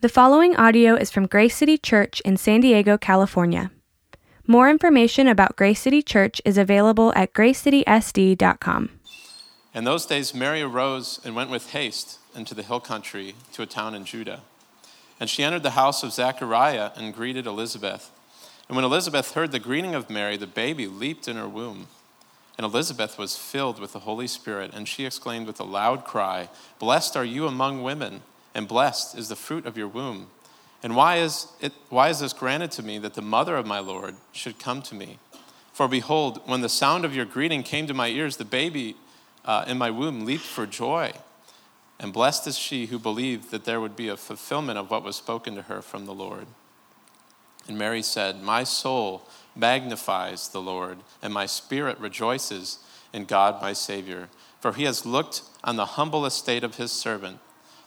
The following audio is from Grace City Church in San Diego, California. More information about Grace City Church is available at gracecitysd.com. In those days, Mary arose and went with haste into the hill country to a town in Judah. And she entered the house of Zechariah and greeted Elizabeth. And when Elizabeth heard the greeting of Mary, the baby leaped in her womb. And Elizabeth was filled with the Holy Spirit, and she exclaimed with a loud cry, Blessed are you among women and blessed is the fruit of your womb. And why is, it, why is this granted to me that the mother of my Lord should come to me? For behold, when the sound of your greeting came to my ears, the baby uh, in my womb leaped for joy. And blessed is she who believed that there would be a fulfillment of what was spoken to her from the Lord. And Mary said, My soul magnifies the Lord, and my spirit rejoices in God my Savior, for he has looked on the humble estate of his servant.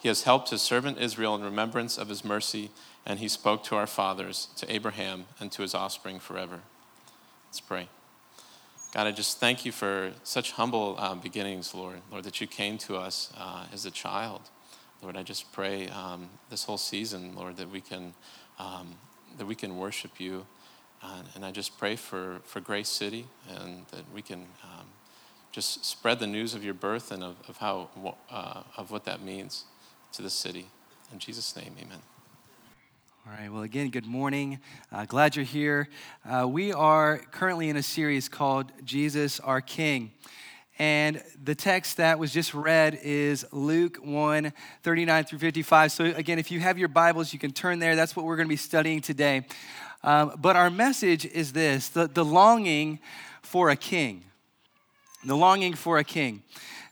He has helped his servant Israel in remembrance of his mercy, and he spoke to our fathers, to Abraham, and to his offspring forever. Let's pray. God, I just thank you for such humble uh, beginnings, Lord. Lord, that you came to us uh, as a child. Lord, I just pray um, this whole season, Lord, that we can, um, that we can worship you. Uh, and I just pray for, for Grace City and that we can um, just spread the news of your birth and of, of, how, uh, of what that means to the city. In Jesus' name, amen. All right, well, again, good morning. Uh, glad you're here. Uh, we are currently in a series called Jesus Our King. And the text that was just read is Luke 1 39 through 55. So, again, if you have your Bibles, you can turn there. That's what we're going to be studying today. Um, but our message is this the, the longing for a king. The longing for a king.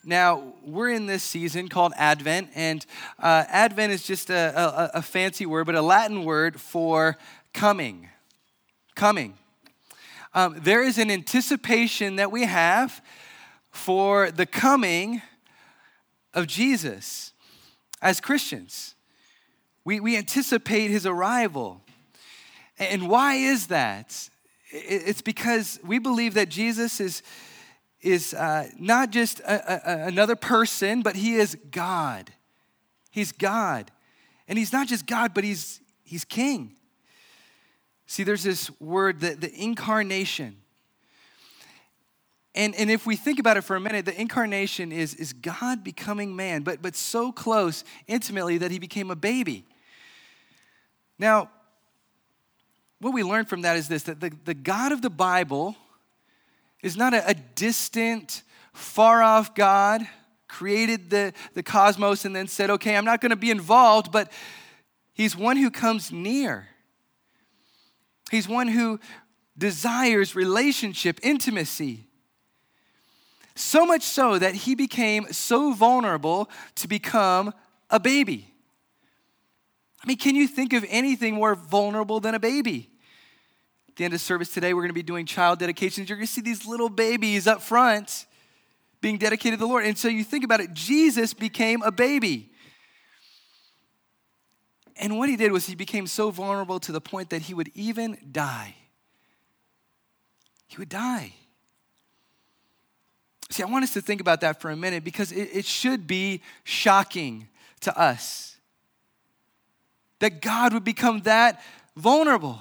Now, we're in this season called Advent, and uh, Advent is just a, a, a fancy word, but a Latin word for coming. Coming. Um, there is an anticipation that we have for the coming of Jesus as Christians. We, we anticipate his arrival. And why is that? It's because we believe that Jesus is is uh, not just a, a, another person, but he is God. He's God. And he's not just God, but he's, he's king. See, there's this word, the, the incarnation. And, and if we think about it for a minute, the incarnation is, is God becoming man, but, but so close, intimately, that he became a baby. Now, what we learn from that is this that the, the God of the Bible, is not a, a distant, far off God, created the, the cosmos and then said, okay, I'm not going to be involved, but He's one who comes near. He's one who desires relationship, intimacy. So much so that he became so vulnerable to become a baby. I mean, can you think of anything more vulnerable than a baby? The end of service today, we're going to be doing child dedications. You're going to see these little babies up front being dedicated to the Lord. And so you think about it, Jesus became a baby. And what he did was he became so vulnerable to the point that he would even die. He would die. See, I want us to think about that for a minute because it, it should be shocking to us that God would become that vulnerable.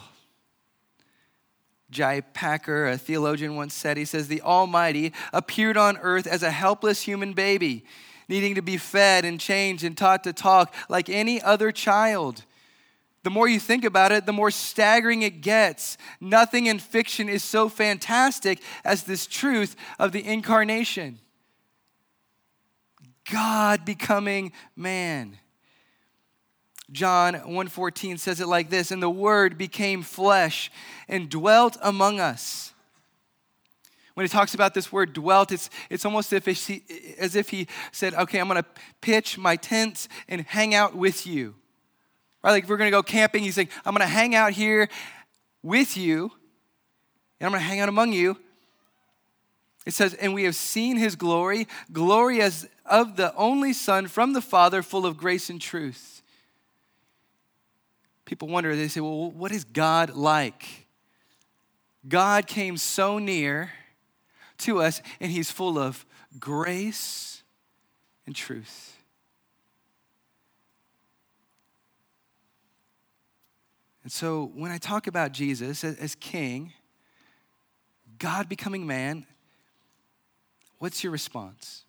J.I. Packer, a theologian, once said, he says, The Almighty appeared on earth as a helpless human baby, needing to be fed and changed and taught to talk like any other child. The more you think about it, the more staggering it gets. Nothing in fiction is so fantastic as this truth of the incarnation God becoming man. John 1:14 says it like this, and the word became flesh and dwelt among us. When he talks about this word dwelt, it's, it's almost if he, as if he said, okay, I'm going to pitch my tents and hang out with you. Right? Like if we're going to go camping, he's like, I'm going to hang out here with you, and I'm going to hang out among you. It says, and we have seen his glory, glory as of the only Son from the Father, full of grace and truth. People wonder, they say, well, what is God like? God came so near to us, and he's full of grace and truth. And so when I talk about Jesus as king, God becoming man, what's your response?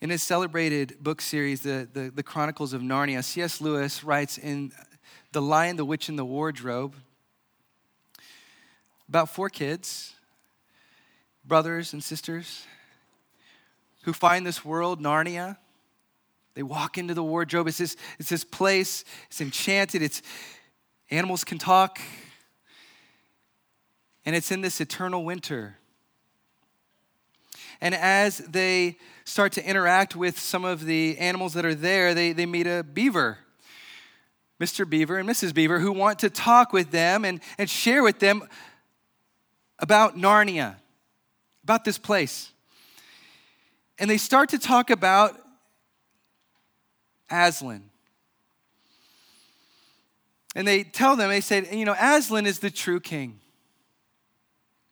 In his celebrated book series, the, the, the Chronicles of Narnia, C.S. Lewis writes in The Lion, the Witch, and the Wardrobe about four kids, brothers and sisters, who find this world, Narnia, they walk into the wardrobe. It's this, it's this place, it's enchanted, it's animals can talk. And it's in this eternal winter. And as they start to interact with some of the animals that are there, they, they meet a beaver, Mr. Beaver and Mrs. Beaver, who want to talk with them and, and share with them about Narnia, about this place. And they start to talk about Aslan. And they tell them, they say, you know, Aslan is the true king.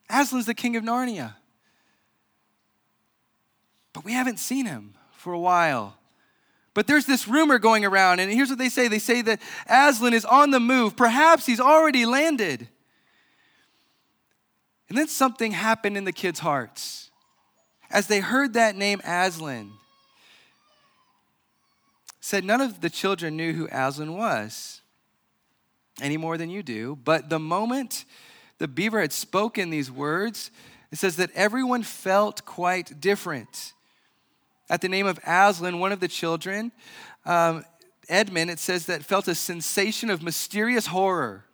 Aslan's the king of Narnia. But we haven't seen him for a while. But there's this rumor going around, and here's what they say they say that Aslan is on the move. Perhaps he's already landed. And then something happened in the kids' hearts. As they heard that name, Aslan, said none of the children knew who Aslan was any more than you do. But the moment the beaver had spoken these words, it says that everyone felt quite different. At the name of Aslan, one of the children, um, Edmund, it says that felt a sensation of mysterious horror.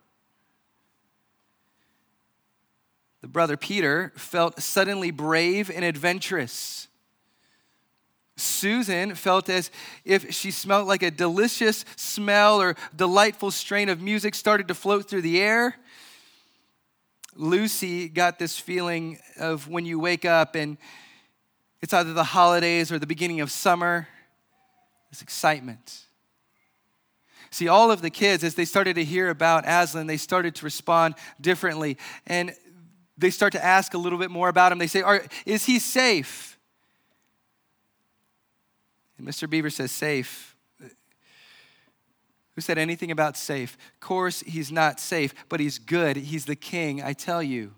The brother Peter felt suddenly brave and adventurous. Susan felt as if she smelled like a delicious smell or delightful strain of music started to float through the air. Lucy got this feeling of when you wake up and it's either the holidays or the beginning of summer, this excitement. See, all of the kids, as they started to hear about Aslan, they started to respond differently. And they start to ask a little bit more about him. They say, Is he safe? And Mr. Beaver says, safe. Who said anything about safe? Of course, he's not safe, but he's good. He's the king, I tell you.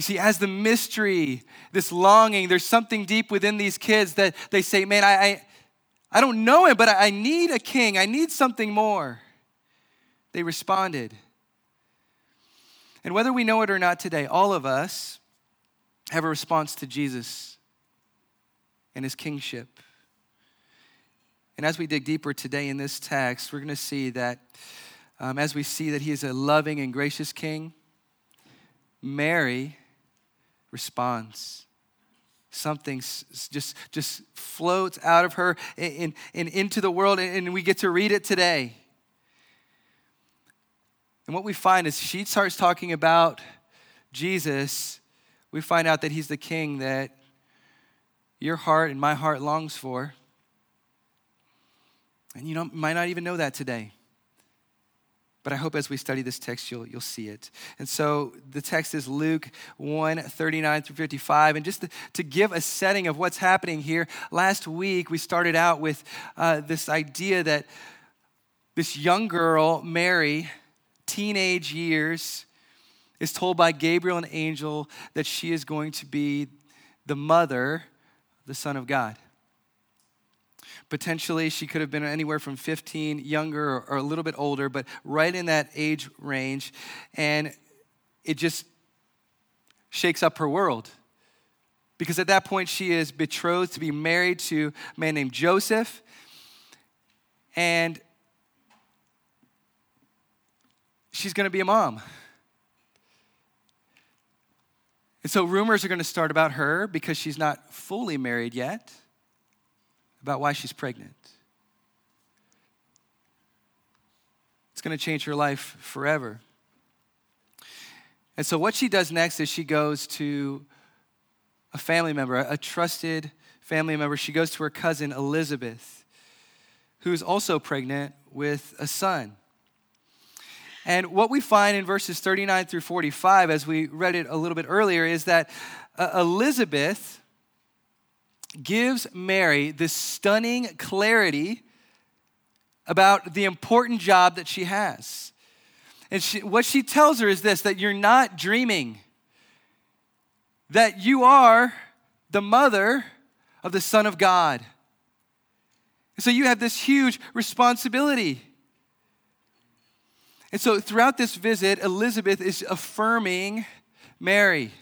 You see, as the mystery, this longing, there's something deep within these kids that they say, man, I, I, I don't know him, but I, I need a king. I need something more. They responded. And whether we know it or not today, all of us have a response to Jesus and his kingship. And as we dig deeper today in this text, we're going to see that um, as we see that he is a loving and gracious king, Mary responds. Something just, just floats out of her and, and into the world, and we get to read it today. And what we find is she starts talking about Jesus, we find out that he's the king that your heart and my heart longs for. And you don't, might not even know that today. But I hope as we study this text, you'll, you'll see it. And so the text is Luke 1 39 through 55. And just to, to give a setting of what's happening here, last week we started out with uh, this idea that this young girl, Mary, teenage years, is told by Gabriel an angel that she is going to be the mother the Son of God. Potentially, she could have been anywhere from 15, younger, or, or a little bit older, but right in that age range. And it just shakes up her world. Because at that point, she is betrothed to be married to a man named Joseph. And she's going to be a mom. And so rumors are going to start about her because she's not fully married yet. About why she's pregnant. It's going to change her life forever. And so, what she does next is she goes to a family member, a trusted family member. She goes to her cousin, Elizabeth, who's also pregnant with a son. And what we find in verses 39 through 45, as we read it a little bit earlier, is that uh, Elizabeth gives Mary this stunning clarity about the important job that she has. And she, what she tells her is this that you're not dreaming, that you are the mother of the Son of God. so you have this huge responsibility. And so throughout this visit, Elizabeth is affirming Mary.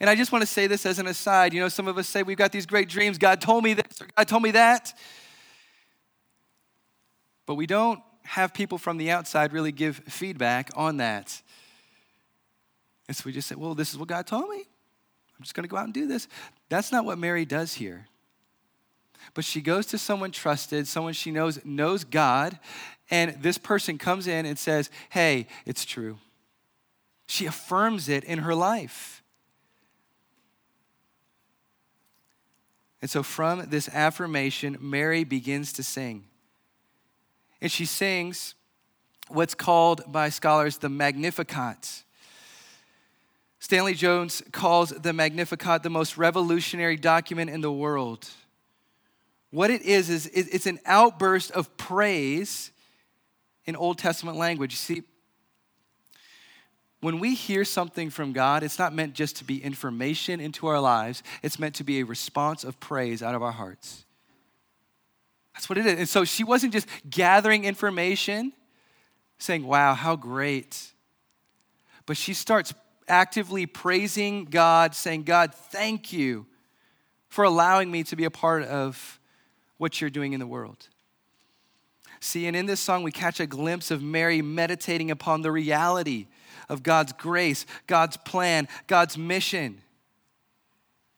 And I just want to say this as an aside. You know, some of us say we've got these great dreams. God told me this or God told me that. But we don't have people from the outside really give feedback on that. And so we just say, well, this is what God told me. I'm just going to go out and do this. That's not what Mary does here. But she goes to someone trusted, someone she knows knows God, and this person comes in and says, Hey, it's true. She affirms it in her life. And so, from this affirmation, Mary begins to sing. And she sings what's called by scholars the Magnificat. Stanley Jones calls the Magnificat the most revolutionary document in the world. What it is, is it's an outburst of praise in Old Testament language. You see, when we hear something from God, it's not meant just to be information into our lives, it's meant to be a response of praise out of our hearts. That's what it is. And so she wasn't just gathering information, saying, wow, how great. But she starts actively praising God, saying, God, thank you for allowing me to be a part of what you're doing in the world. See, and in this song, we catch a glimpse of Mary meditating upon the reality of God's grace, God's plan, God's mission.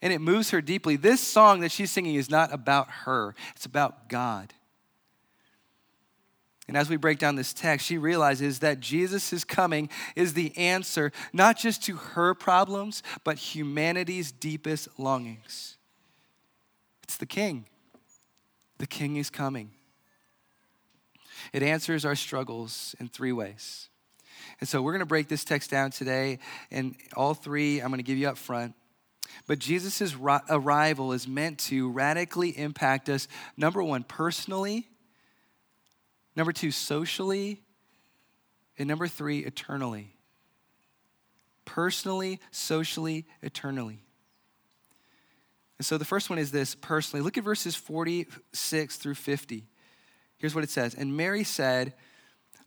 And it moves her deeply. This song that she's singing is not about her, it's about God. And as we break down this text, she realizes that Jesus' coming is the answer not just to her problems, but humanity's deepest longings. It's the King. The King is coming. It answers our struggles in three ways. And so we're going to break this text down today, and all three I'm going to give you up front. But Jesus' arrival is meant to radically impact us, number one, personally, number two, socially, and number three, eternally. Personally, socially, eternally. And so the first one is this personally. Look at verses 46 through 50. Here's what it says And Mary said,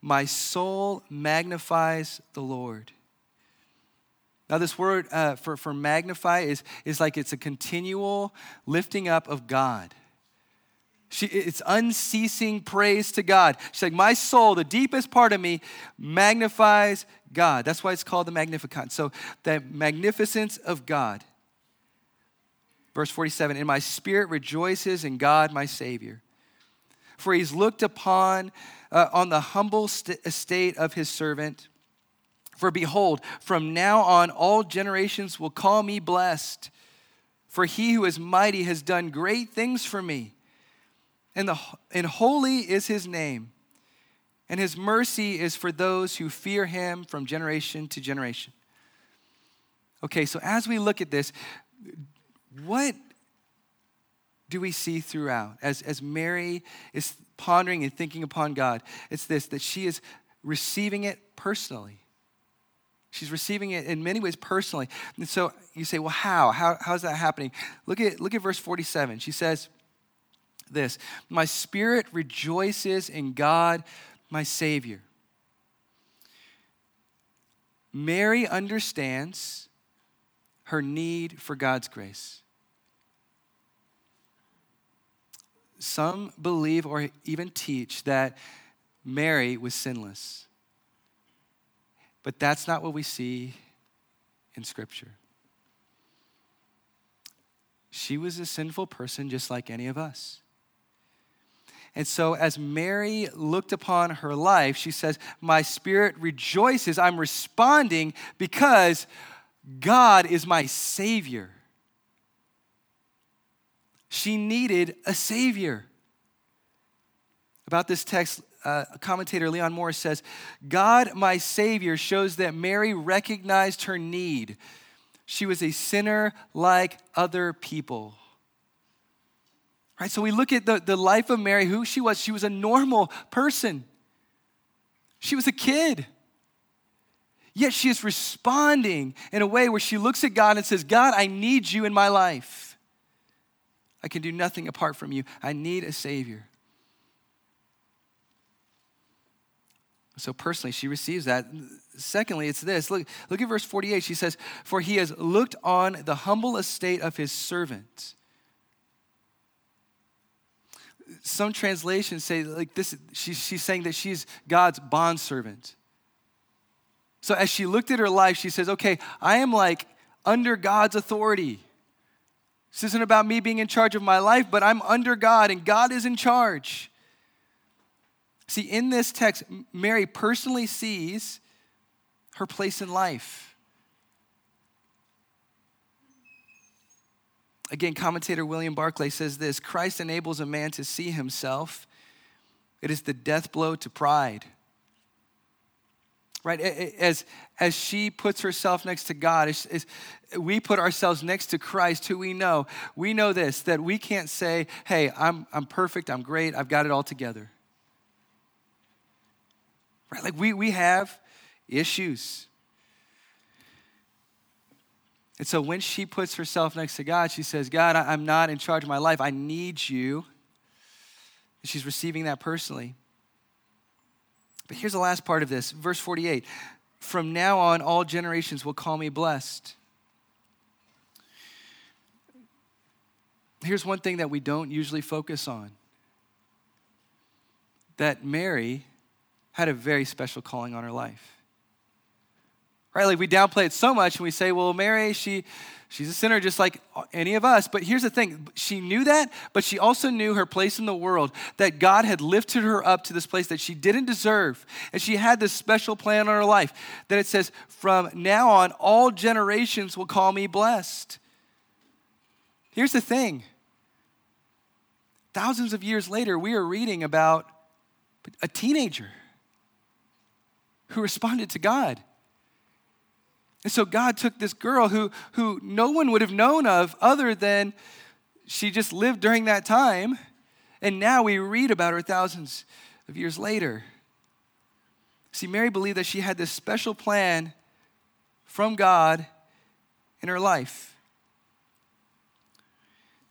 My soul magnifies the Lord. Now, this word uh, for, for magnify is, is like it's a continual lifting up of God. She, it's unceasing praise to God. She's like, My soul, the deepest part of me, magnifies God. That's why it's called the Magnificat. So, the magnificence of God. Verse 47 And my spirit rejoices in God, my Savior. For he's looked upon uh, on the humble st- estate of his servant. For behold, from now on all generations will call me blessed. For he who is mighty has done great things for me. And, the, and holy is his name. And his mercy is for those who fear him from generation to generation. Okay, so as we look at this, what do we see throughout as, as Mary is pondering and thinking upon God? It's this that she is receiving it personally. She's receiving it in many ways personally. And so you say, well, how? how how's that happening? Look at, look at verse 47. She says this My spirit rejoices in God, my Savior. Mary understands her need for God's grace. Some believe or even teach that Mary was sinless. But that's not what we see in Scripture. she was a sinful person just like any of us. And so, as Mary looked upon her life, she says, My spirit rejoices. I'm responding because God is my Savior. She needed a Savior. About this text, uh, commentator Leon Morris says, God, my Savior, shows that Mary recognized her need. She was a sinner like other people. Right? So we look at the, the life of Mary, who she was. She was a normal person, she was a kid. Yet she is responding in a way where she looks at God and says, God, I need you in my life. I can do nothing apart from you. I need a Savior. So personally, she receives that. Secondly, it's this. Look, look at verse 48. She says, For he has looked on the humble estate of his servant. Some translations say like this, she, she's saying that she's God's bondservant. So as she looked at her life, she says, Okay, I am like under God's authority. This isn't about me being in charge of my life, but I'm under God and God is in charge. See, in this text, Mary personally sees her place in life. Again, commentator William Barclay says this Christ enables a man to see himself. It is the death blow to pride. Right? As, as she puts herself next to God, as, as we put ourselves next to Christ, who we know, we know this that we can't say, hey, I'm, I'm perfect, I'm great, I've got it all together. Right? Like we, we have issues. And so when she puts herself next to God, she says, God, I'm not in charge of my life. I need you. And she's receiving that personally. But here's the last part of this verse 48 From now on, all generations will call me blessed. Here's one thing that we don't usually focus on that Mary had a very special calling on her life. Right? Like we downplay it so much and we say, well, Mary, she, she's a sinner just like any of us. But here's the thing she knew that, but she also knew her place in the world, that God had lifted her up to this place that she didn't deserve. And she had this special plan on her life that it says, from now on, all generations will call me blessed. Here's the thing thousands of years later, we are reading about a teenager who responded to God. And so God took this girl who, who no one would have known of other than she just lived during that time. And now we read about her thousands of years later. See, Mary believed that she had this special plan from God in her life.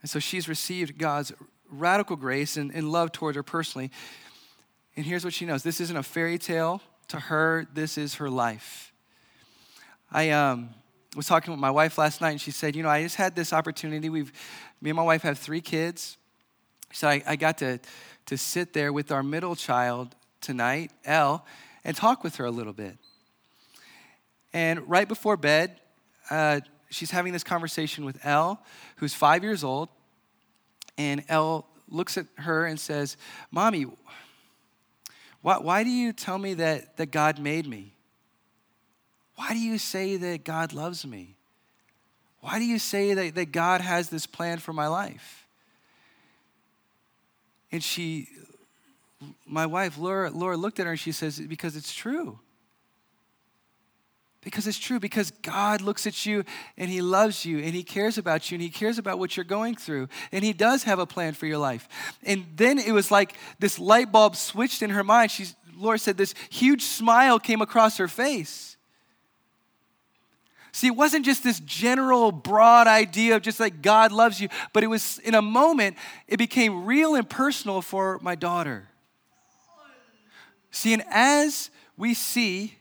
And so she's received God's radical grace and, and love toward her personally. And here's what she knows this isn't a fairy tale to her, this is her life. I um, was talking with my wife last night, and she said, You know, I just had this opportunity. We've, me and my wife have three kids. So I, I got to, to sit there with our middle child tonight, Elle, and talk with her a little bit. And right before bed, uh, she's having this conversation with Elle, who's five years old. And Elle looks at her and says, Mommy, why, why do you tell me that, that God made me? Why do you say that God loves me? Why do you say that, that God has this plan for my life? And she, my wife, Laura, Laura looked at her and she says, Because it's true. Because it's true, because God looks at you and He loves you and He cares about you and He cares about what you're going through. And He does have a plan for your life. And then it was like this light bulb switched in her mind. She's, Laura said this huge smile came across her face. See, it wasn't just this general, broad idea of just like God loves you, but it was in a moment, it became real and personal for my daughter. See, and as we see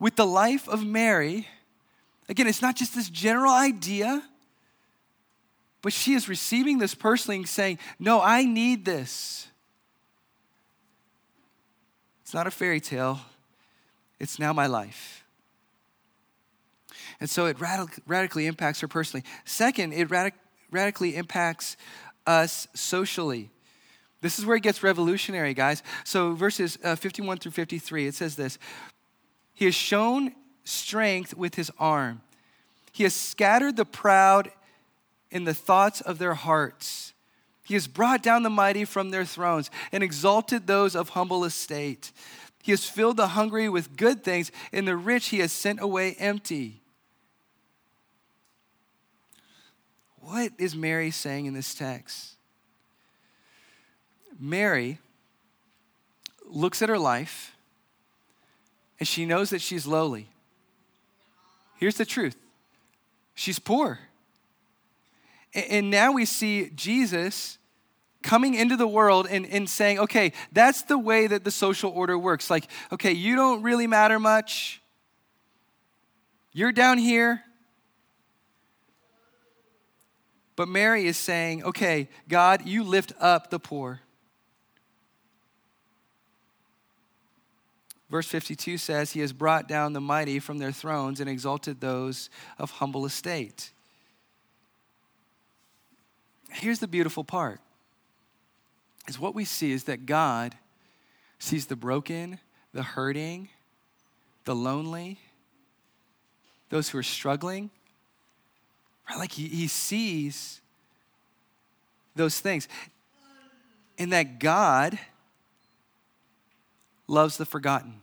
with the life of Mary, again, it's not just this general idea, but she is receiving this personally and saying, No, I need this. It's not a fairy tale, it's now my life. And so it radic- radically impacts her personally. Second, it radic- radically impacts us socially. This is where it gets revolutionary, guys. So, verses uh, 51 through 53, it says this He has shown strength with his arm, he has scattered the proud in the thoughts of their hearts. He has brought down the mighty from their thrones and exalted those of humble estate. He has filled the hungry with good things, and the rich he has sent away empty. What is Mary saying in this text? Mary looks at her life and she knows that she's lowly. Here's the truth she's poor. And now we see Jesus coming into the world and, and saying, okay, that's the way that the social order works. Like, okay, you don't really matter much. You're down here. But Mary is saying, okay, God, you lift up the poor. Verse 52 says, He has brought down the mighty from their thrones and exalted those of humble estate. Here's the beautiful part is what we see is that God sees the broken, the hurting, the lonely, those who are struggling. Right? Like he, he sees those things. And that God loves the forgotten,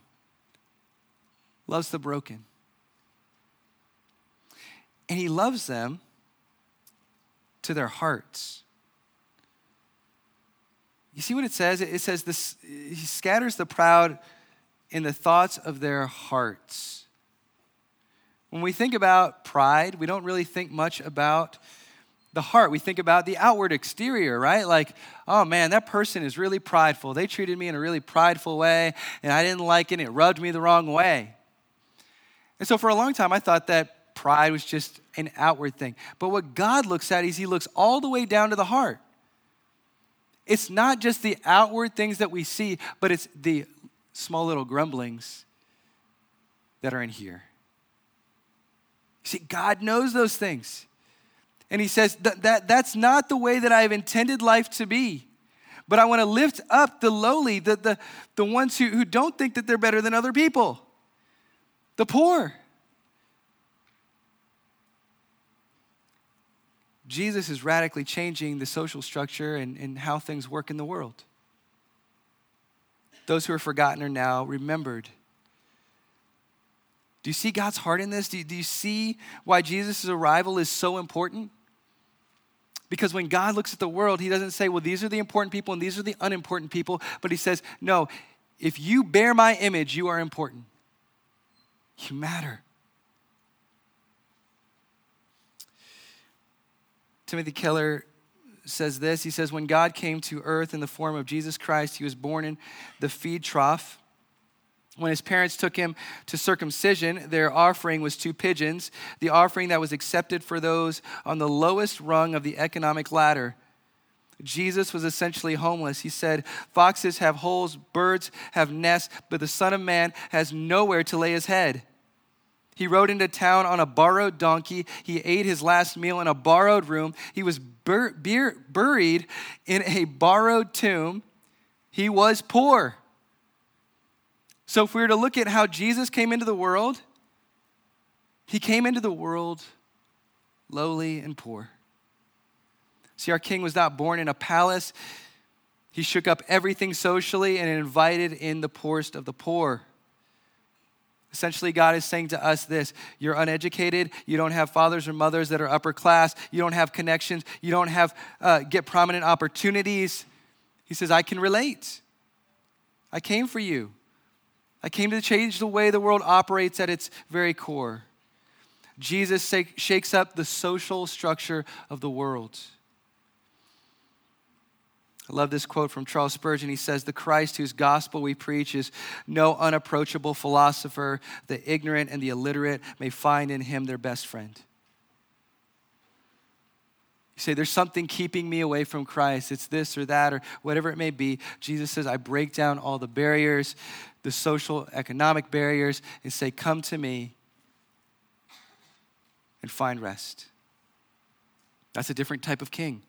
loves the broken. And he loves them to their hearts. You see what it says? It says this he scatters the proud in the thoughts of their hearts. When we think about pride, we don't really think much about the heart. We think about the outward exterior, right? Like, oh man, that person is really prideful. They treated me in a really prideful way, and I didn't like it, and it rubbed me the wrong way. And so for a long time, I thought that pride was just an outward thing. But what God looks at is He looks all the way down to the heart. It's not just the outward things that we see, but it's the small little grumblings that are in here. See, God knows those things. And he says, that, that, That's not the way that I've intended life to be. But I want to lift up the lowly, the, the, the ones who, who don't think that they're better than other people, the poor. Jesus is radically changing the social structure and, and how things work in the world. Those who are forgotten are now remembered. Do you see God's heart in this? Do you, do you see why Jesus' arrival is so important? Because when God looks at the world, He doesn't say, well, these are the important people and these are the unimportant people, but He says, no, if you bear my image, you are important. You matter. Timothy Keller says this He says, When God came to earth in the form of Jesus Christ, He was born in the feed trough when his parents took him to circumcision, their offering was two pigeons, the offering that was accepted for those on the lowest rung of the economic ladder. Jesus was essentially homeless. He said, Foxes have holes, birds have nests, but the Son of Man has nowhere to lay his head. He rode into town on a borrowed donkey. He ate his last meal in a borrowed room. He was bur- buried in a borrowed tomb. He was poor. So, if we were to look at how Jesus came into the world, he came into the world lowly and poor. See, our king was not born in a palace. He shook up everything socially and invited in the poorest of the poor. Essentially, God is saying to us this you're uneducated, you don't have fathers or mothers that are upper class, you don't have connections, you don't have uh, get prominent opportunities. He says, I can relate. I came for you. I came to change the way the world operates at its very core. Jesus shakes up the social structure of the world. I love this quote from Charles Spurgeon. He says, The Christ whose gospel we preach is no unapproachable philosopher. The ignorant and the illiterate may find in him their best friend. You say, There's something keeping me away from Christ. It's this or that or whatever it may be. Jesus says, I break down all the barriers the social, economic barriers and say, Come to me and find rest. That's a different type of king.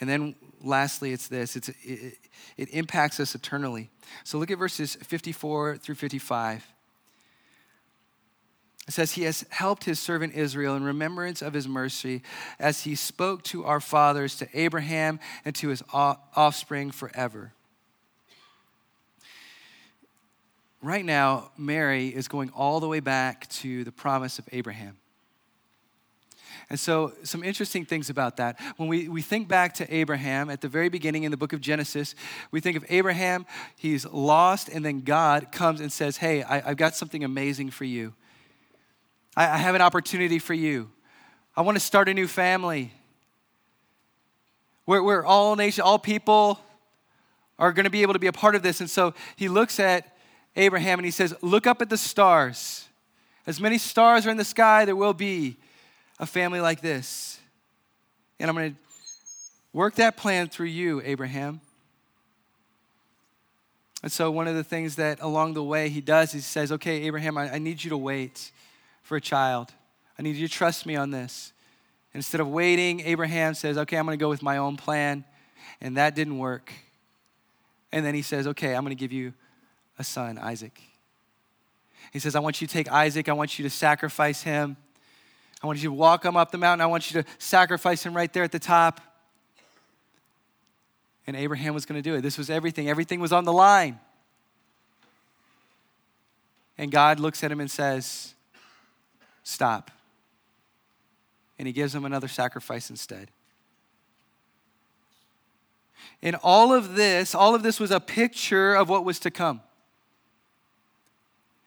And then lastly, it's this it's, it, it impacts us eternally. So look at verses 54 through 55. It says, He has helped His servant Israel in remembrance of His mercy as He spoke to our fathers, to Abraham, and to his offspring forever. Right now, Mary is going all the way back to the promise of Abraham. And so, some interesting things about that. When we, we think back to Abraham at the very beginning in the book of Genesis, we think of Abraham, he's lost, and then God comes and says, Hey, I, have got something amazing for you. I, I have an opportunity for you. I want to start a new family where, where all nations, all people are going to be able to be a part of this. And so he looks at Abraham and he says, Look up at the stars. As many stars are in the sky, there will be a family like this. And I'm going to work that plan through you, Abraham. And so, one of the things that along the way he does, he says, Okay, Abraham, I, I need you to wait for a child. I need you to trust me on this. Instead of waiting, Abraham says, Okay, I'm going to go with my own plan. And that didn't work. And then he says, Okay, I'm going to give you a son, Isaac. He says, I want you to take Isaac, I want you to sacrifice him. I want you to walk him up the mountain. I want you to sacrifice him right there at the top. And Abraham was going to do it. This was everything, everything was on the line. And God looks at him and says, Stop. And he gives him another sacrifice instead. And all of this, all of this was a picture of what was to come.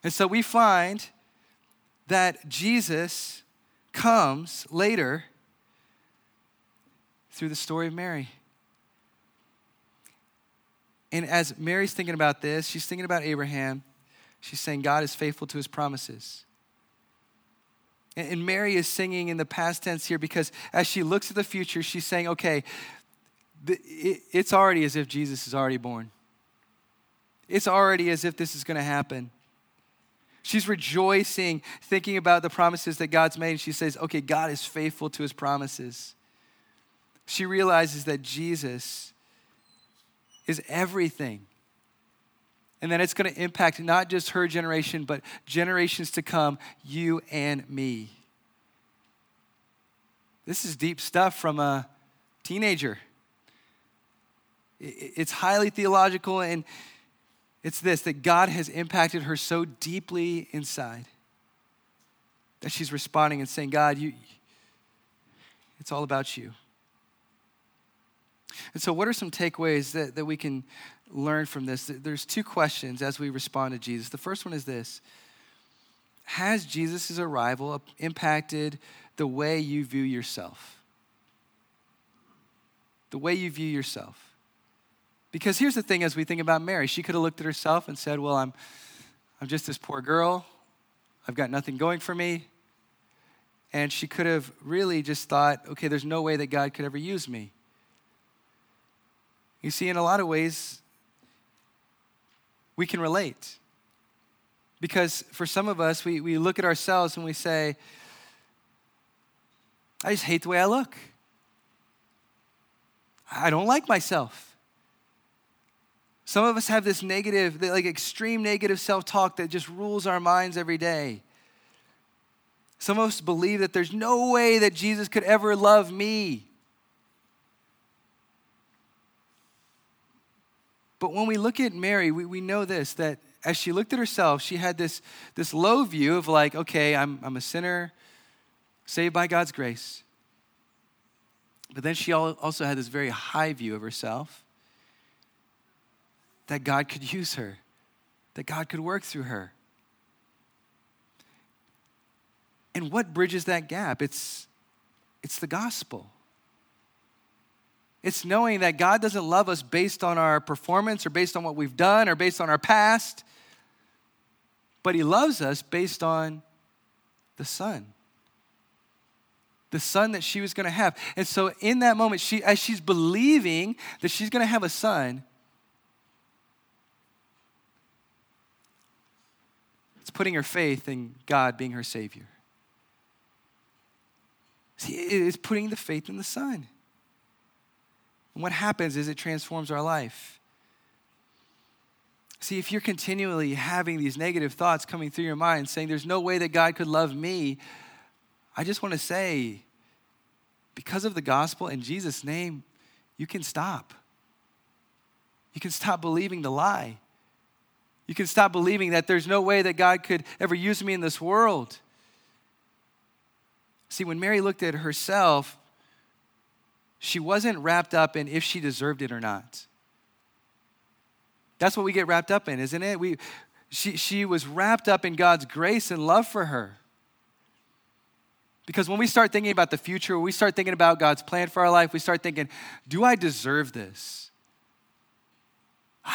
And so we find that Jesus comes later through the story of Mary. And as Mary's thinking about this, she's thinking about Abraham. She's saying God is faithful to his promises. And Mary is singing in the past tense here because as she looks at the future, she's saying, okay, it's already as if Jesus is already born. It's already as if this is going to happen. She's rejoicing, thinking about the promises that God's made. And she says, okay, God is faithful to his promises. She realizes that Jesus is everything. And that it's going to impact not just her generation, but generations to come, you and me. This is deep stuff from a teenager. It's highly theological and it's this that God has impacted her so deeply inside that she's responding and saying, God, you, it's all about you. And so, what are some takeaways that, that we can learn from this? There's two questions as we respond to Jesus. The first one is this Has Jesus' arrival impacted the way you view yourself? The way you view yourself. Because here's the thing as we think about Mary, she could have looked at herself and said, Well, I'm, I'm just this poor girl. I've got nothing going for me. And she could have really just thought, okay, there's no way that God could ever use me. You see, in a lot of ways, we can relate. Because for some of us, we, we look at ourselves and we say, I just hate the way I look. I don't like myself. Some of us have this negative, like extreme negative self talk that just rules our minds every day. Some of us believe that there's no way that Jesus could ever love me. But when we look at Mary, we, we know this that as she looked at herself, she had this, this low view of like, okay, I'm, I'm a sinner, saved by God's grace. But then she also had this very high view of herself that God could use her, that God could work through her. And what bridges that gap? It's, it's the gospel. It's knowing that God doesn't love us based on our performance or based on what we've done or based on our past, but He loves us based on the Son. The son that she was going to have. And so, in that moment, she, as she's believing that she's going to have a son, It's putting her faith in God being her Savior. See, it's putting the faith in the Son. And what happens is it transforms our life. See, if you're continually having these negative thoughts coming through your mind saying, There's no way that God could love me, I just want to say, because of the gospel in Jesus' name, you can stop. You can stop believing the lie. You can stop believing that there's no way that God could ever use me in this world. See, when Mary looked at herself, she wasn't wrapped up in if she deserved it or not. That's what we get wrapped up in, isn't it? We, she, she was wrapped up in God's grace and love for her. Because when we start thinking about the future, when we start thinking about God's plan for our life, we start thinking, do I deserve this?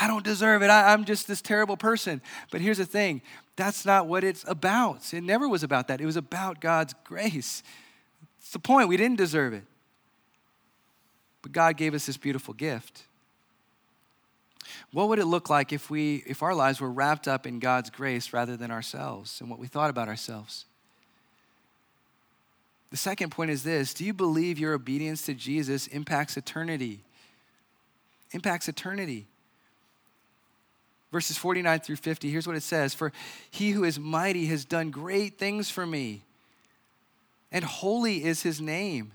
I don't deserve it. I, am just this terrible person. But here's the thing that's not what it's about. It never was about that. It was about God's grace. It's the point. We didn't deserve it. But God gave us this beautiful gift. What would it look like if we if our lives were wrapped up in God's grace rather than ourselves and what we thought about ourselves? The second point is this Do you believe your obedience to Jesus impacts eternity? Impacts eternity verses 49 through 50, here's what it says For he who is mighty has done great things for me, and holy is his name.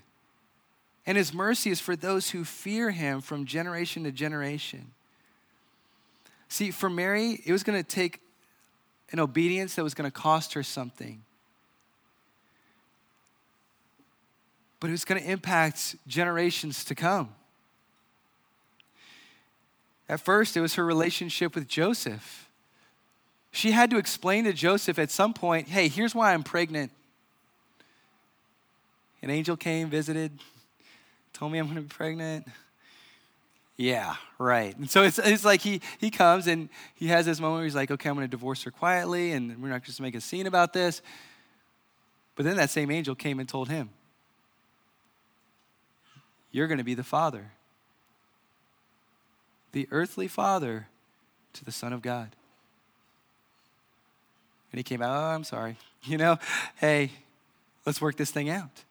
And his mercy is for those who fear him from generation to generation. See, for Mary, it was going to take an obedience that was going to cost her something. But it was going to impact generations to come. At first, it was her relationship with Joseph. She had to explain to Joseph at some point hey, here's why I'm pregnant. An angel came, visited, told me I'm going to be pregnant. Yeah, right. And so it's, it's like he, he comes and he has this moment where he's like, okay, I'm going to divorce her quietly and we're not just to make a scene about this. But then that same angel came and told him, You're going to be the father the earthly father to the Son of God. And he came out, oh, I'm sorry. You know, hey, let's work this thing out.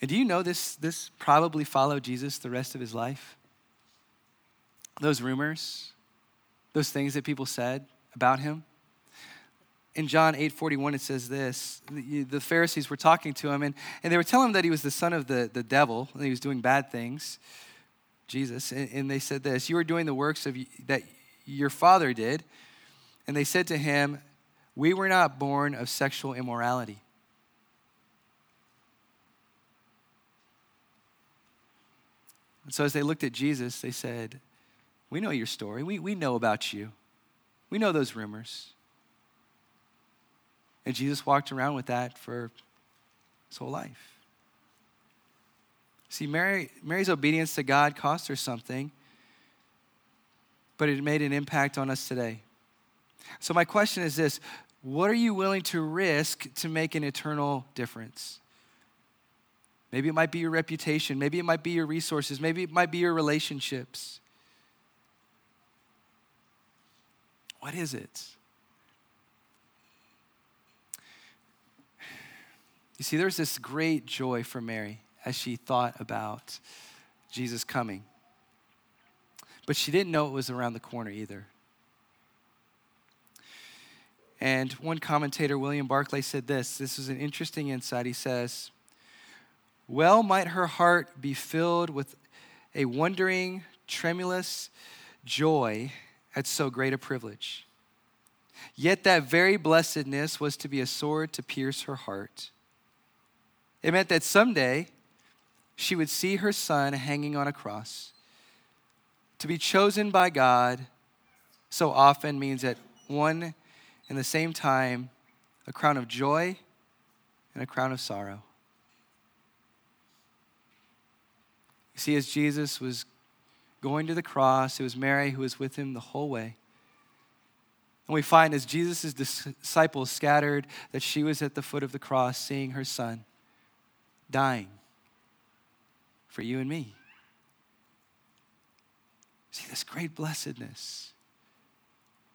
And do you know this, this probably followed Jesus the rest of his life? Those rumors, those things that people said about him in John 8 41, it says this the Pharisees were talking to him, and, and they were telling him that he was the son of the, the devil, and he was doing bad things, Jesus. And, and they said this You are doing the works of, that your father did. And they said to him, We were not born of sexual immorality. And so as they looked at Jesus, they said, We know your story. We, we know about you. We know those rumors. And Jesus walked around with that for his whole life. See, Mary, Mary's obedience to God cost her something, but it made an impact on us today. So, my question is this What are you willing to risk to make an eternal difference? Maybe it might be your reputation. Maybe it might be your resources. Maybe it might be your relationships. What is it? You see, there's this great joy for Mary as she thought about Jesus coming. But she didn't know it was around the corner either. And one commentator, William Barclay, said this this is an interesting insight. He says, Well, might her heart be filled with a wondering, tremulous joy at so great a privilege. Yet that very blessedness was to be a sword to pierce her heart it meant that someday she would see her son hanging on a cross. To be chosen by God so often means at one and the same time a crown of joy and a crown of sorrow. You see, as Jesus was going to the cross, it was Mary who was with him the whole way. And we find as Jesus' disciples scattered that she was at the foot of the cross seeing her son dying for you and me. See, this great blessedness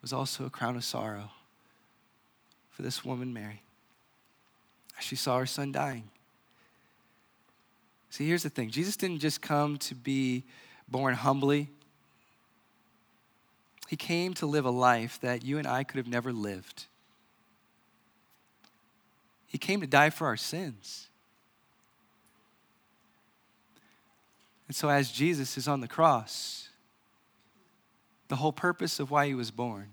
was also a crown of sorrow for this woman, Mary, as she saw her son dying. See, here's the thing Jesus didn't just come to be born humbly, He came to live a life that you and I could have never lived. He came to die for our sins. And so, as Jesus is on the cross, the whole purpose of why he was born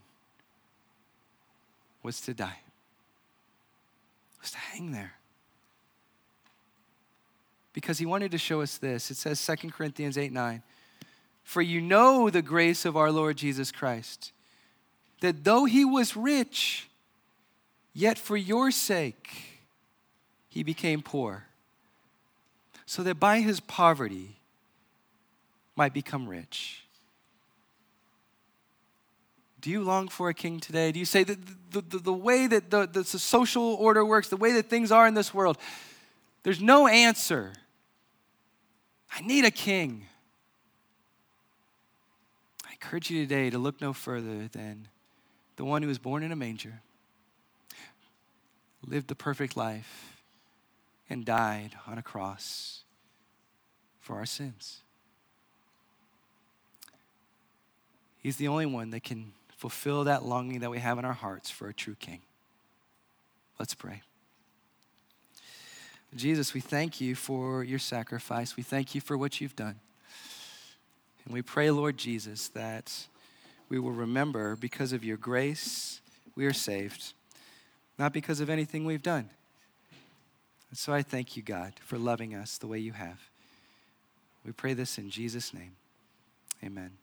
was to die, was to hang there. Because he wanted to show us this. It says 2 Corinthians 8 9. For you know the grace of our Lord Jesus Christ, that though he was rich, yet for your sake he became poor, so that by his poverty might become rich. Do you long for a king today? Do you say that the, the, the way that the, the social order works, the way that things are in this world, there's no answer. I need a king. I encourage you today to look no further than the one who was born in a manger, lived the perfect life, and died on a cross for our sins. He's the only one that can fulfill that longing that we have in our hearts for a true king. Let's pray. Jesus, we thank you for your sacrifice. We thank you for what you've done. And we pray, Lord Jesus, that we will remember because of your grace, we are saved, not because of anything we've done. And so I thank you, God, for loving us the way you have. We pray this in Jesus' name. Amen.